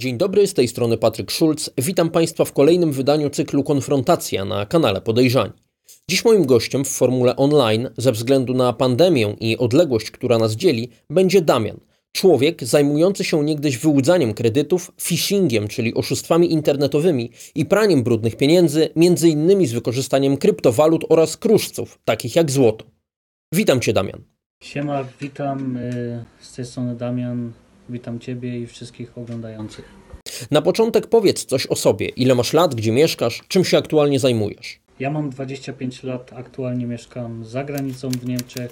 Dzień dobry, z tej strony Patryk Szulc. Witam Państwa w kolejnym wydaniu cyklu Konfrontacja na kanale Podejrzani. Dziś moim gościem w formule online, ze względu na pandemię i odległość, która nas dzieli, będzie Damian. Człowiek zajmujący się niegdyś wyłudzaniem kredytów, phishingiem, czyli oszustwami internetowymi i praniem brudnych pieniędzy, między innymi z wykorzystaniem kryptowalut oraz kruszców, takich jak złoto. Witam Cię, Damian. Siema, witam. y, Z tej strony Damian. Witam Ciebie i wszystkich oglądających. Na początek powiedz coś o sobie. Ile masz lat, gdzie mieszkasz, czym się aktualnie zajmujesz? Ja mam 25 lat, aktualnie mieszkam za granicą w Niemczech.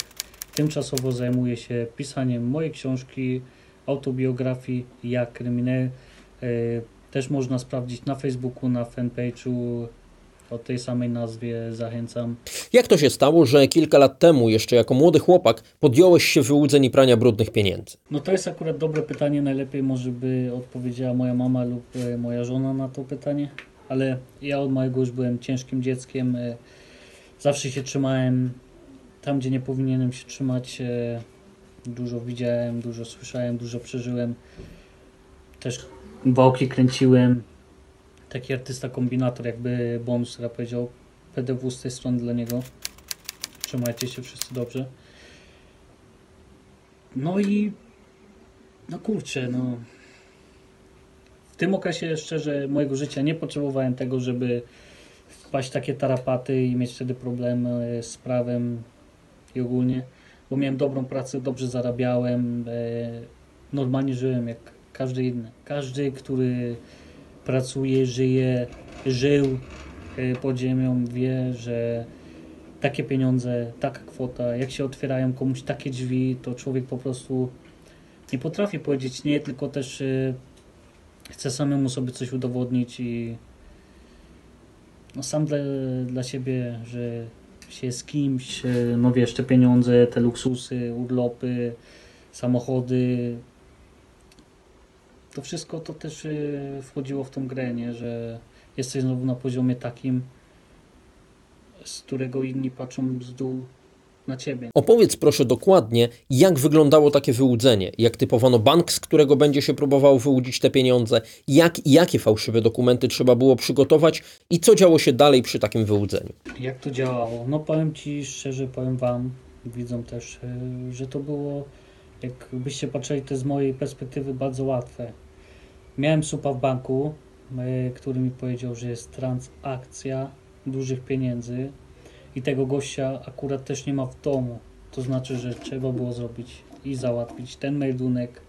Tymczasowo zajmuję się pisaniem mojej książki, autobiografii Ja Kryminel. Y, Też można sprawdzić na Facebooku, na fanpage'u o tej samej nazwie. Zachęcam. Jak to się stało, że kilka lat temu, jeszcze jako młody chłopak, podjąłeś się wyłudzeń i prania brudnych pieniędzy? No to jest akurat dobre pytanie. Najlepiej może by odpowiedziała moja mama lub e, moja żona na to pytanie. Ale ja od małego już byłem ciężkim dzieckiem. e, Zawsze się trzymałem tam, gdzie nie powinienem się trzymać. e, Dużo widziałem, dużo słyszałem, dużo przeżyłem. Też wałki kręciłem. Taki artysta kombinator, jakby Bonus która powiedział. PDW z tej strony dla niego. Trzymajcie się wszyscy dobrze. No i no kurczę, no. W tym okresie szczerze mojego życia nie potrzebowałem tego, żeby wpaść w takie tarapaty i mieć wtedy problemy z prawem i ogólnie, bo miałem dobrą pracę, dobrze zarabiałem, e, normalnie żyłem jak każdy inny. Każdy, który pracuje, żyje, żył e, pod ziemią, wie, że takie pieniądze, taka kwota, jak się otwierają komuś takie drzwi, to człowiek po prostu nie potrafi powiedzieć nie, tylko też y, chce samemu sobie coś udowodnić i no sam dla, dla siebie, że się jest kimś, y, no wiesz, te pieniądze, te luksusy, urlopy, samochody, to wszystko to też y, wchodziło w tą grę, nie? że jesteś znowu na poziomie takim, z którego inni patrzą z dół na ciebie. Opowiedz proszę dokładnie, jak wyglądało takie wyłudzenie, jak typowano bank, z którego będzie się próbowało wyłudzić te pieniądze, jak i jakie fałszywe dokumenty trzeba było przygotować i co działo się dalej przy takim wyłudzeniu. Jak to działało? No powiem Ci szczerze, powiem Wam, widzą też, y, że to było, jakbyście patrzyli, to z mojej perspektywy bardzo łatwe. Miałem supa w banku, y, który mi powiedział, że jest transakcja dużych pieniędzy i tego gościa akurat też nie ma w domu. To znaczy, że trzeba było zrobić i załatwić ten meldunek,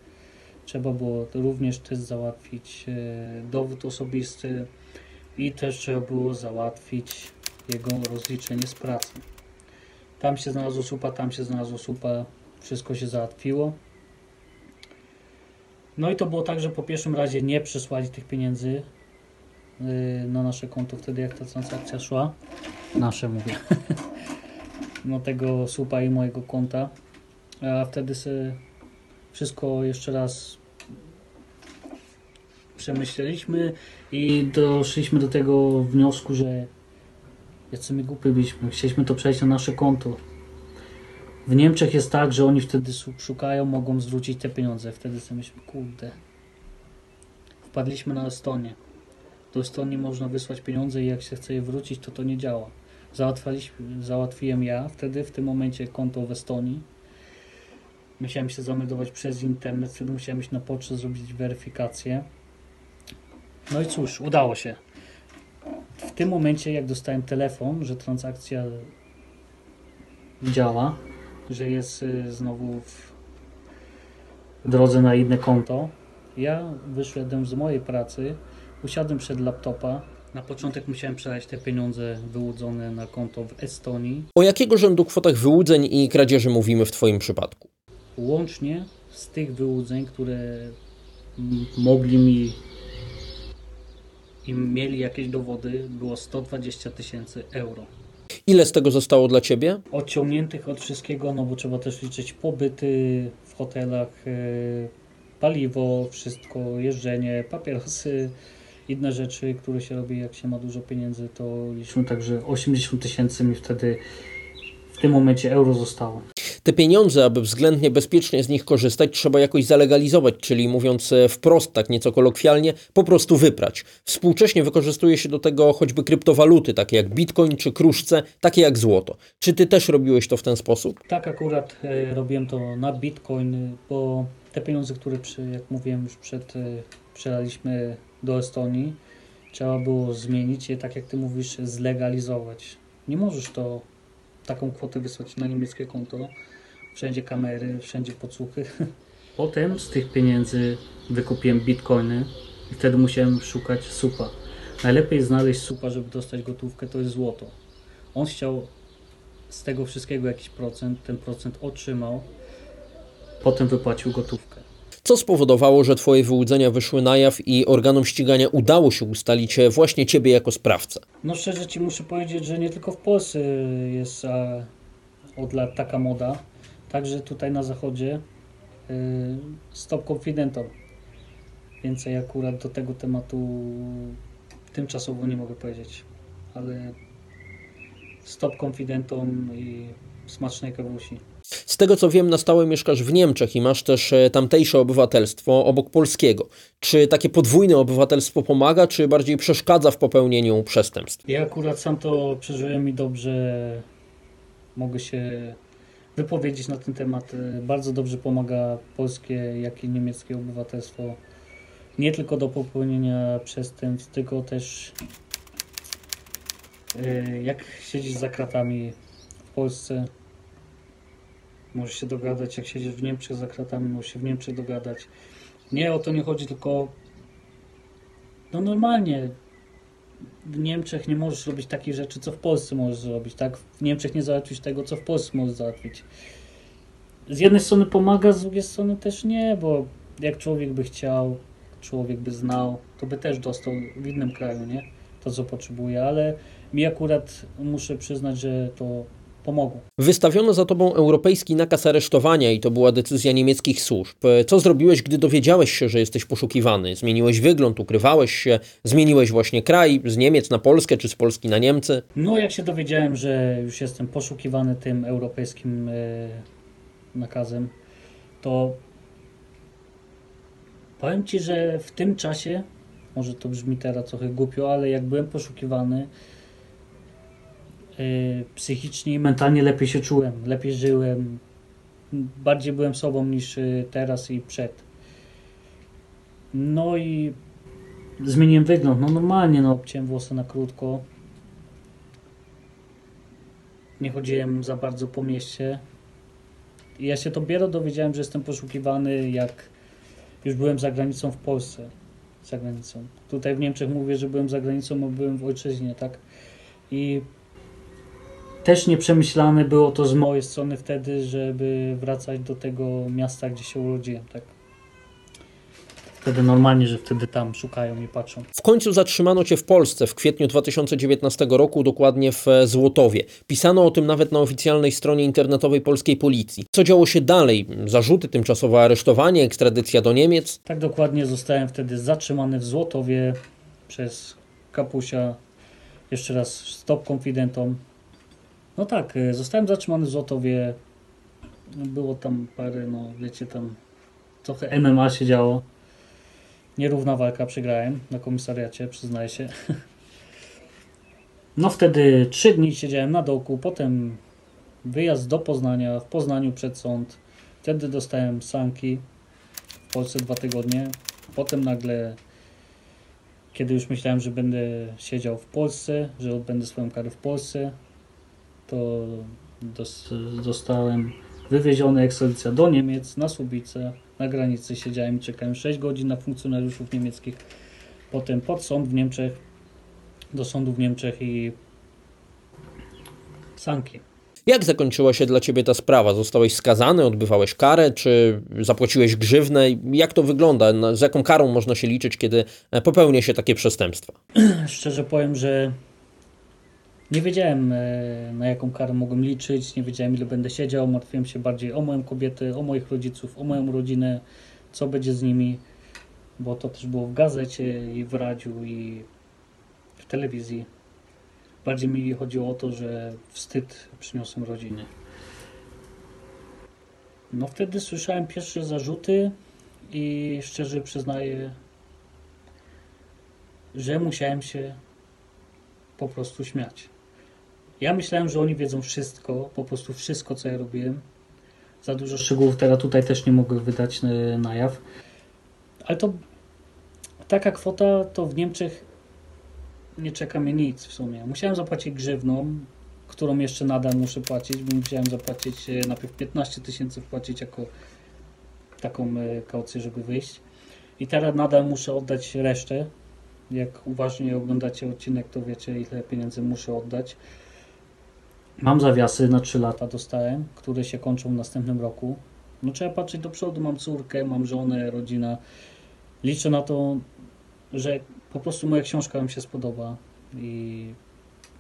trzeba było również też załatwić y, dowód osobisty i też trzeba było załatwić jego rozliczenie z pracy. Tam się znalazło supa, tam się znalazło supa, wszystko się załatwiło. No i to było tak, że po pierwszym razie nie przesłali tych pieniędzy yy, na nasze konto wtedy, jak ta transakcja szła. Nasze mówię. no tego supa i mojego konta. A wtedy sobie wszystko jeszcze raz przemyśleliśmy i doszliśmy do tego wniosku, że jacy my głupy byliśmy. Chcieliśmy to przejść na nasze konto. W Niemczech jest tak, że oni wtedy szukają, mogą zwrócić te pieniądze. Wtedy sobie myślimy, kurde. Wpadliśmy na Estonię. Do Estonii można wysłać pieniądze i jak się chce je wrócić, to to nie działa. Załatwiłem ja wtedy, w tym momencie konto w Estonii. Musiałem się zameldować przez internet, wtedy musiałem iść na pocztę, zrobić weryfikację. No i cóż, udało się. W tym momencie, jak dostałem telefon, że transakcja działa, że jest y, znowu w drodze na inne konto, ja wyszedłem z mojej pracy, usiadłem przed laptopa. Na początek musiałem przelać te pieniądze wyłudzone na konto w Estonii. O jakiego rzędu kwotach wyłudzeń i kradzieży mówimy w Twoim przypadku? Łącznie z tych wyłudzeń, które mogli mi i mieli jakieś dowody, było 120 tysięcy euro. Ile z tego zostało dla Ciebie? odciągniętych od wszystkiego, no bo trzeba też liczyć pobyty w hotelach, e, paliwo, wszystko, jeżdżenie, papierosy, inne rzeczy, które się robi, jak się ma dużo pieniędzy, to liczymy także 80 tysięcy mi wtedy w tym momencie euro zostało. Te pieniądze, aby względnie bezpiecznie z nich korzystać, trzeba jakoś zalegalizować, czyli mówiąc e, wprost, tak nieco kolokwialnie, po prostu wyprać. Współcześnie wykorzystuje się do tego choćby kryptowaluty, takie jak bitcoin czy kruszce, takie jak złoto. Czy ty też robiłeś to w ten sposób? Tak akurat e, robiłem to na Bitcoin, bo te pieniądze, które przy, jak mówiłem już przed, e, przelaliśmy do Estonii, trzeba było zmienić je, tak jak ty mówisz, zlegalizować. Nie możesz to taką kwotę wysłać na niemieckie konto. Wszędzie kamery, wszędzie podsłuchy. Potem z tych pieniędzy wykupiłem bitcoiny i wtedy musiałem szukać supa. Najlepiej znaleźć supa, żeby dostać gotówkę, to jest złoto. On chciał z tego wszystkiego jakiś procent, ten procent otrzymał, potem wypłacił gotówkę. Co spowodowało, że twoje wyłudzenia wyszły na jaw i organom ścigania udało się ustalić właśnie ciebie jako sprawcę? No szczerze Ci muszę powiedzieć, że nie tylko w Polsce jest od lat taka moda, także tutaj na zachodzie y, stop confidentom. Więcej akurat do tego tematu tymczasowo nie mogę powiedzieć, ale stop confidentom i smacznej kawusi. Z tego co wiem, na stałe mieszkasz w Niemczech i masz też e, tamtejsze obywatelstwo obok polskiego. Czy takie podwójne obywatelstwo pomaga, czy bardziej przeszkadza w popełnieniu przestępstw? Ja akurat sam to przeżyłem i dobrze mogę się wypowiedzieć na ten temat. Bardzo dobrze pomaga polskie, jak i niemieckie obywatelstwo. Nie tylko do popełnienia przestępstw, tylko też e, jak siedzisz za kratami w Polsce, możesz się dogadać, jak siedzisz w Niemczech za kratami, możesz się w Niemczech dogadać. Nie o to nie chodzi, tylko no normalnie w Niemczech nie możesz robić takich rzeczy, co w Polsce możesz zrobić, tak? W Niemczech nie załatwisz tego, co w Polsce możesz załatwić. Z jednej strony pomaga, z drugiej strony też nie, bo jak człowiek by chciał, człowiek by znał, to by też dostał w innym kraju, nie? To, co potrzebuje, ale mi akurat muszę przyznać, że to pomogło. Wystawiono za tobą europejski nakaz aresztowania i to była decyzja niemieckich służb. Co zrobiłeś, gdy dowiedziałeś się, że jesteś poszukiwany? Zmieniłeś wygląd, ukrywałeś się, zmieniłeś właśnie kraj z Niemiec na Polskę czy z Polski na Niemcy? No, jak się dowiedziałem, że już jestem poszukiwany tym europejskim e, nakazem, to powiem Ci, że w tym czasie, może to brzmi teraz trochę głupio, ale jak byłem poszukiwany, psychicznie i mentalnie lepiej się czułem, lepiej żyłem, bardziej byłem sobą niż e, teraz i przed. No i zmieniłem wygląd, no normalnie, no obciąłem włosy na krótko, nie chodziłem za bardzo po mieście. Ja się dopiero dowiedziałem, że jestem poszukiwany, jak już byłem za granicą w Polsce. Za granicą. Tutaj w Niemczech mówię, że byłem za granicą, bo byłem w ojczyźnie, tak? I też nieprzemyślane było to z mojej strony wtedy, żeby wracać do tego miasta, gdzie się urodziłem, tak? Wtedy normalnie, że wtedy tam szukają i patrzą. W końcu zatrzymano cię w Polsce w kwietniu 2019 roku, dokładnie w e, Złotowie. Pisano o tym nawet na oficjalnej stronie internetowej polskiej policji. Co działo się dalej? Zarzuty, tymczasowe aresztowanie, ekstradycja do Niemiec? Tak dokładnie zostałem wtedy zatrzymany w Złotowie przez kapusia. Jeszcze raz stop konfidentom. No tak, e, zostałem zatrzymany w Złotowie. Było tam parę, no wiecie, tam trochę MMA się działo. Nierówna walka, przegrałem na komisariacie, przyznaję się. No wtedy trzy dni siedziałem na dołku, potem wyjazd do Poznania, w Poznaniu przed sąd. Wtedy dostałem sanki w Polsce dwa tygodnie. Potem nagle, kiedy już myślałem, że będę siedział w Polsce, że odbędę swoją karę w Polsce, to dostałem wywieziony ekstradycja do Niemiec, na Słubice, na granicy siedziałem i czekałem 6 godzin na funkcjonariuszów niemieckich. Potem pod sąd w Niemczech, do sądu w Niemczech i sanki. Jak zakończyła się dla ciebie ta sprawa? Zostałeś skazany, odbywałeś karę, czy zapłaciłeś grzywnę? Jak to wygląda? Z jaką karą można się liczyć, kiedy e, popełnia się takie przestępstwa? Szczerze powiem, że nie wiedziałem e, na jaką karę mogłem liczyć, nie wiedziałem ile będę siedział, martwiłem się bardziej o moją kobietę, o moich rodziców, o moją rodzinę, co będzie z nimi, bo to też było w gazecie i w radiu i w telewizji. Bardziej mi chodziło o to, że wstyd przyniosłem rodzinie. No wtedy słyszałem pierwsze zarzuty i szczerze przyznaję, że musiałem się po prostu śmiać. Ja myślałem, że oni wiedzą wszystko, po prostu wszystko, co ja robiłem. Za dużo szczegółów teraz tutaj też nie mogę wydać e, na jaw. Ale to taka kwota to w Niemczech nie czeka mnie nic w sumie. Musiałem zapłacić grzywną, którą jeszcze nadal muszę płacić, bo musiałem zapłacić e, najpierw 15 tysięcy wpłacić jako taką e, kaucję, żeby wyjść. I teraz nadal muszę oddać resztę. Jak uważnie oglądacie odcinek, to wiecie ile pieniędzy muszę oddać. Mam zawiasy na 3 lata dostałem, które się kończą w następnym roku. No trzeba patrzeć do przodu, mam córkę, mam żonę, rodzina. Liczę na to, że po prostu moja książka mi się spodoba i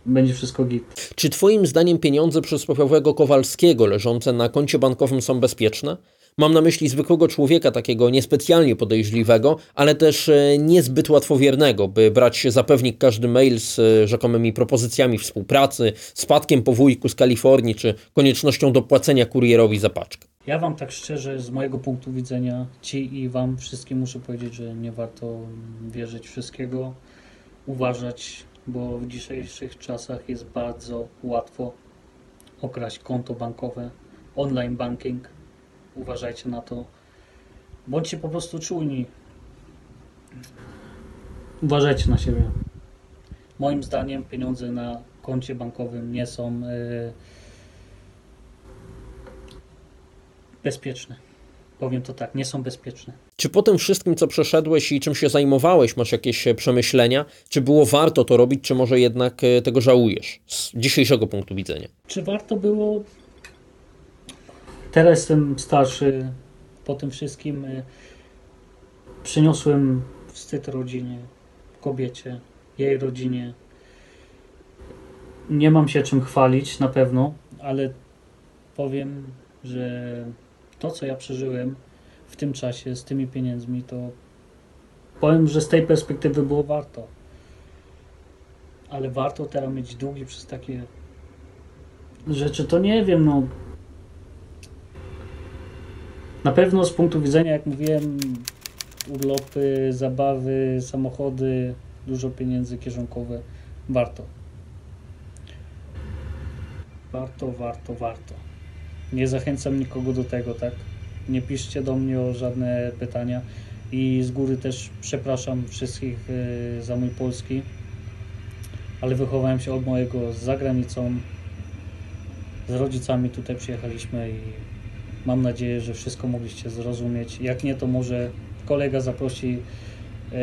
będzie wszystko git. Czy Twoim zdaniem pieniądze przysłowiowego Kowalskiego leżące na koncie bankowym są bezpieczne? Mam na myśli zwykłego człowieka, takiego niespecjalnie podejrzliwego, ale też e, niezbyt łatwowiernego, by brać za pewnik każdy mail z e, rzekomymi propozycjami współpracy, spadkiem po wujku z Kalifornii, czy koniecznością dopłacenia kurierowi za paczkę. Ja Wam tak szczerze, z mojego punktu widzenia, Ci i Wam wszystkim muszę powiedzieć, że nie warto wierzyć wszystkiego, uważać, bo w dzisiejszych czasach jest bardzo łatwo okraść konto bankowe, online banking. Uważajcie na to. Bądźcie po prostu czujni. Uważajcie na siebie. Moim zdaniem pieniądze na koncie bankowym nie są yy, bezpieczne. Powiem to tak, nie są bezpieczne. Czy po tym wszystkim, co przeszedłeś i czym się zajmowałeś, masz jakieś e, przemyślenia? Czy było warto to robić, czy może jednak e, tego żałujesz z dzisiejszego punktu widzenia? Czy warto było? Teraz jestem starszy. Po tym wszystkim y, przyniosłem wstyd rodzinie, kobiecie, jej rodzinie. Nie mam się czym chwalić na pewno, ale powiem, że to, co ja przeżyłem w tym czasie z tymi pieniędzmi, to powiem, że z tej perspektywy było warto. Ale warto teraz mieć długi przez takie rzeczy, to nie wiem, no. Na pewno z punktu widzenia, jak mówiłem, urlopy, zabawy, samochody, dużo pieniędzy kieszonkowe, warto. Warto, warto, warto. Nie zachęcam nikogo do tego, tak? Nie piszcie do mnie o żadne pytania i z góry też przepraszam wszystkich y, za mój polski, ale wychowałem się od mojego za granicą. Z rodzicami tutaj przyjechaliśmy i mam nadzieję, że wszystko mogliście zrozumieć. Jak nie, to może kolega zaprosi y,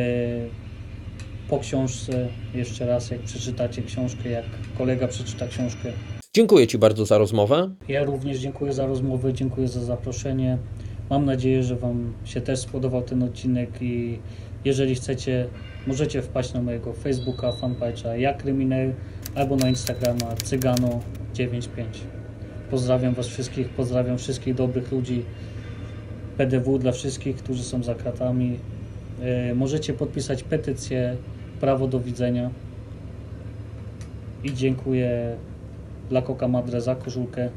po książce jeszcze raz, jak przeczytacie książkę, jak kolega przeczyta książkę, Dziękuję Ci bardzo za rozmowę. ja również dziękuję za rozmowę, dziękuję za zaproszenie. Mam nadzieję, że Wam się też spodobał ten odcinek i jeżeli chcecie, możecie wpaść na mojego Facebooka, fanpage'a Ja Kryminał albo na Instagrama Cygano95. Pozdrawiam Was wszystkich, pozdrawiam wszystkich dobrych ludzi. PDW dla wszystkich, którzy są za kratami. E, Możecie podpisać petycję Prawo do widzenia. I dziękuję dla Coca Madre za koszulkę.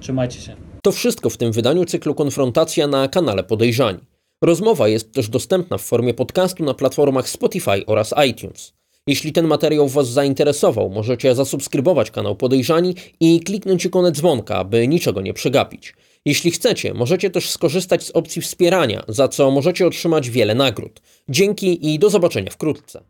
Trzymajcie się. To wszystko w tym wydaniu cyklu Konfrontacja na kanale Podejrzani. Rozmowa jest też dostępna w formie podcastu na platformach Spotify oraz iTunes. Jeśli ten materiał Was zainteresował, możecie zasubskrybować kanał Podejrzani i kliknąć ikonę dzwonka, aby niczego nie przegapić. Jeśli chcecie, możecie też skorzystać z opcji wspierania, za co możecie otrzymać wiele nagród. Dzięki i do zobaczenia wkrótce.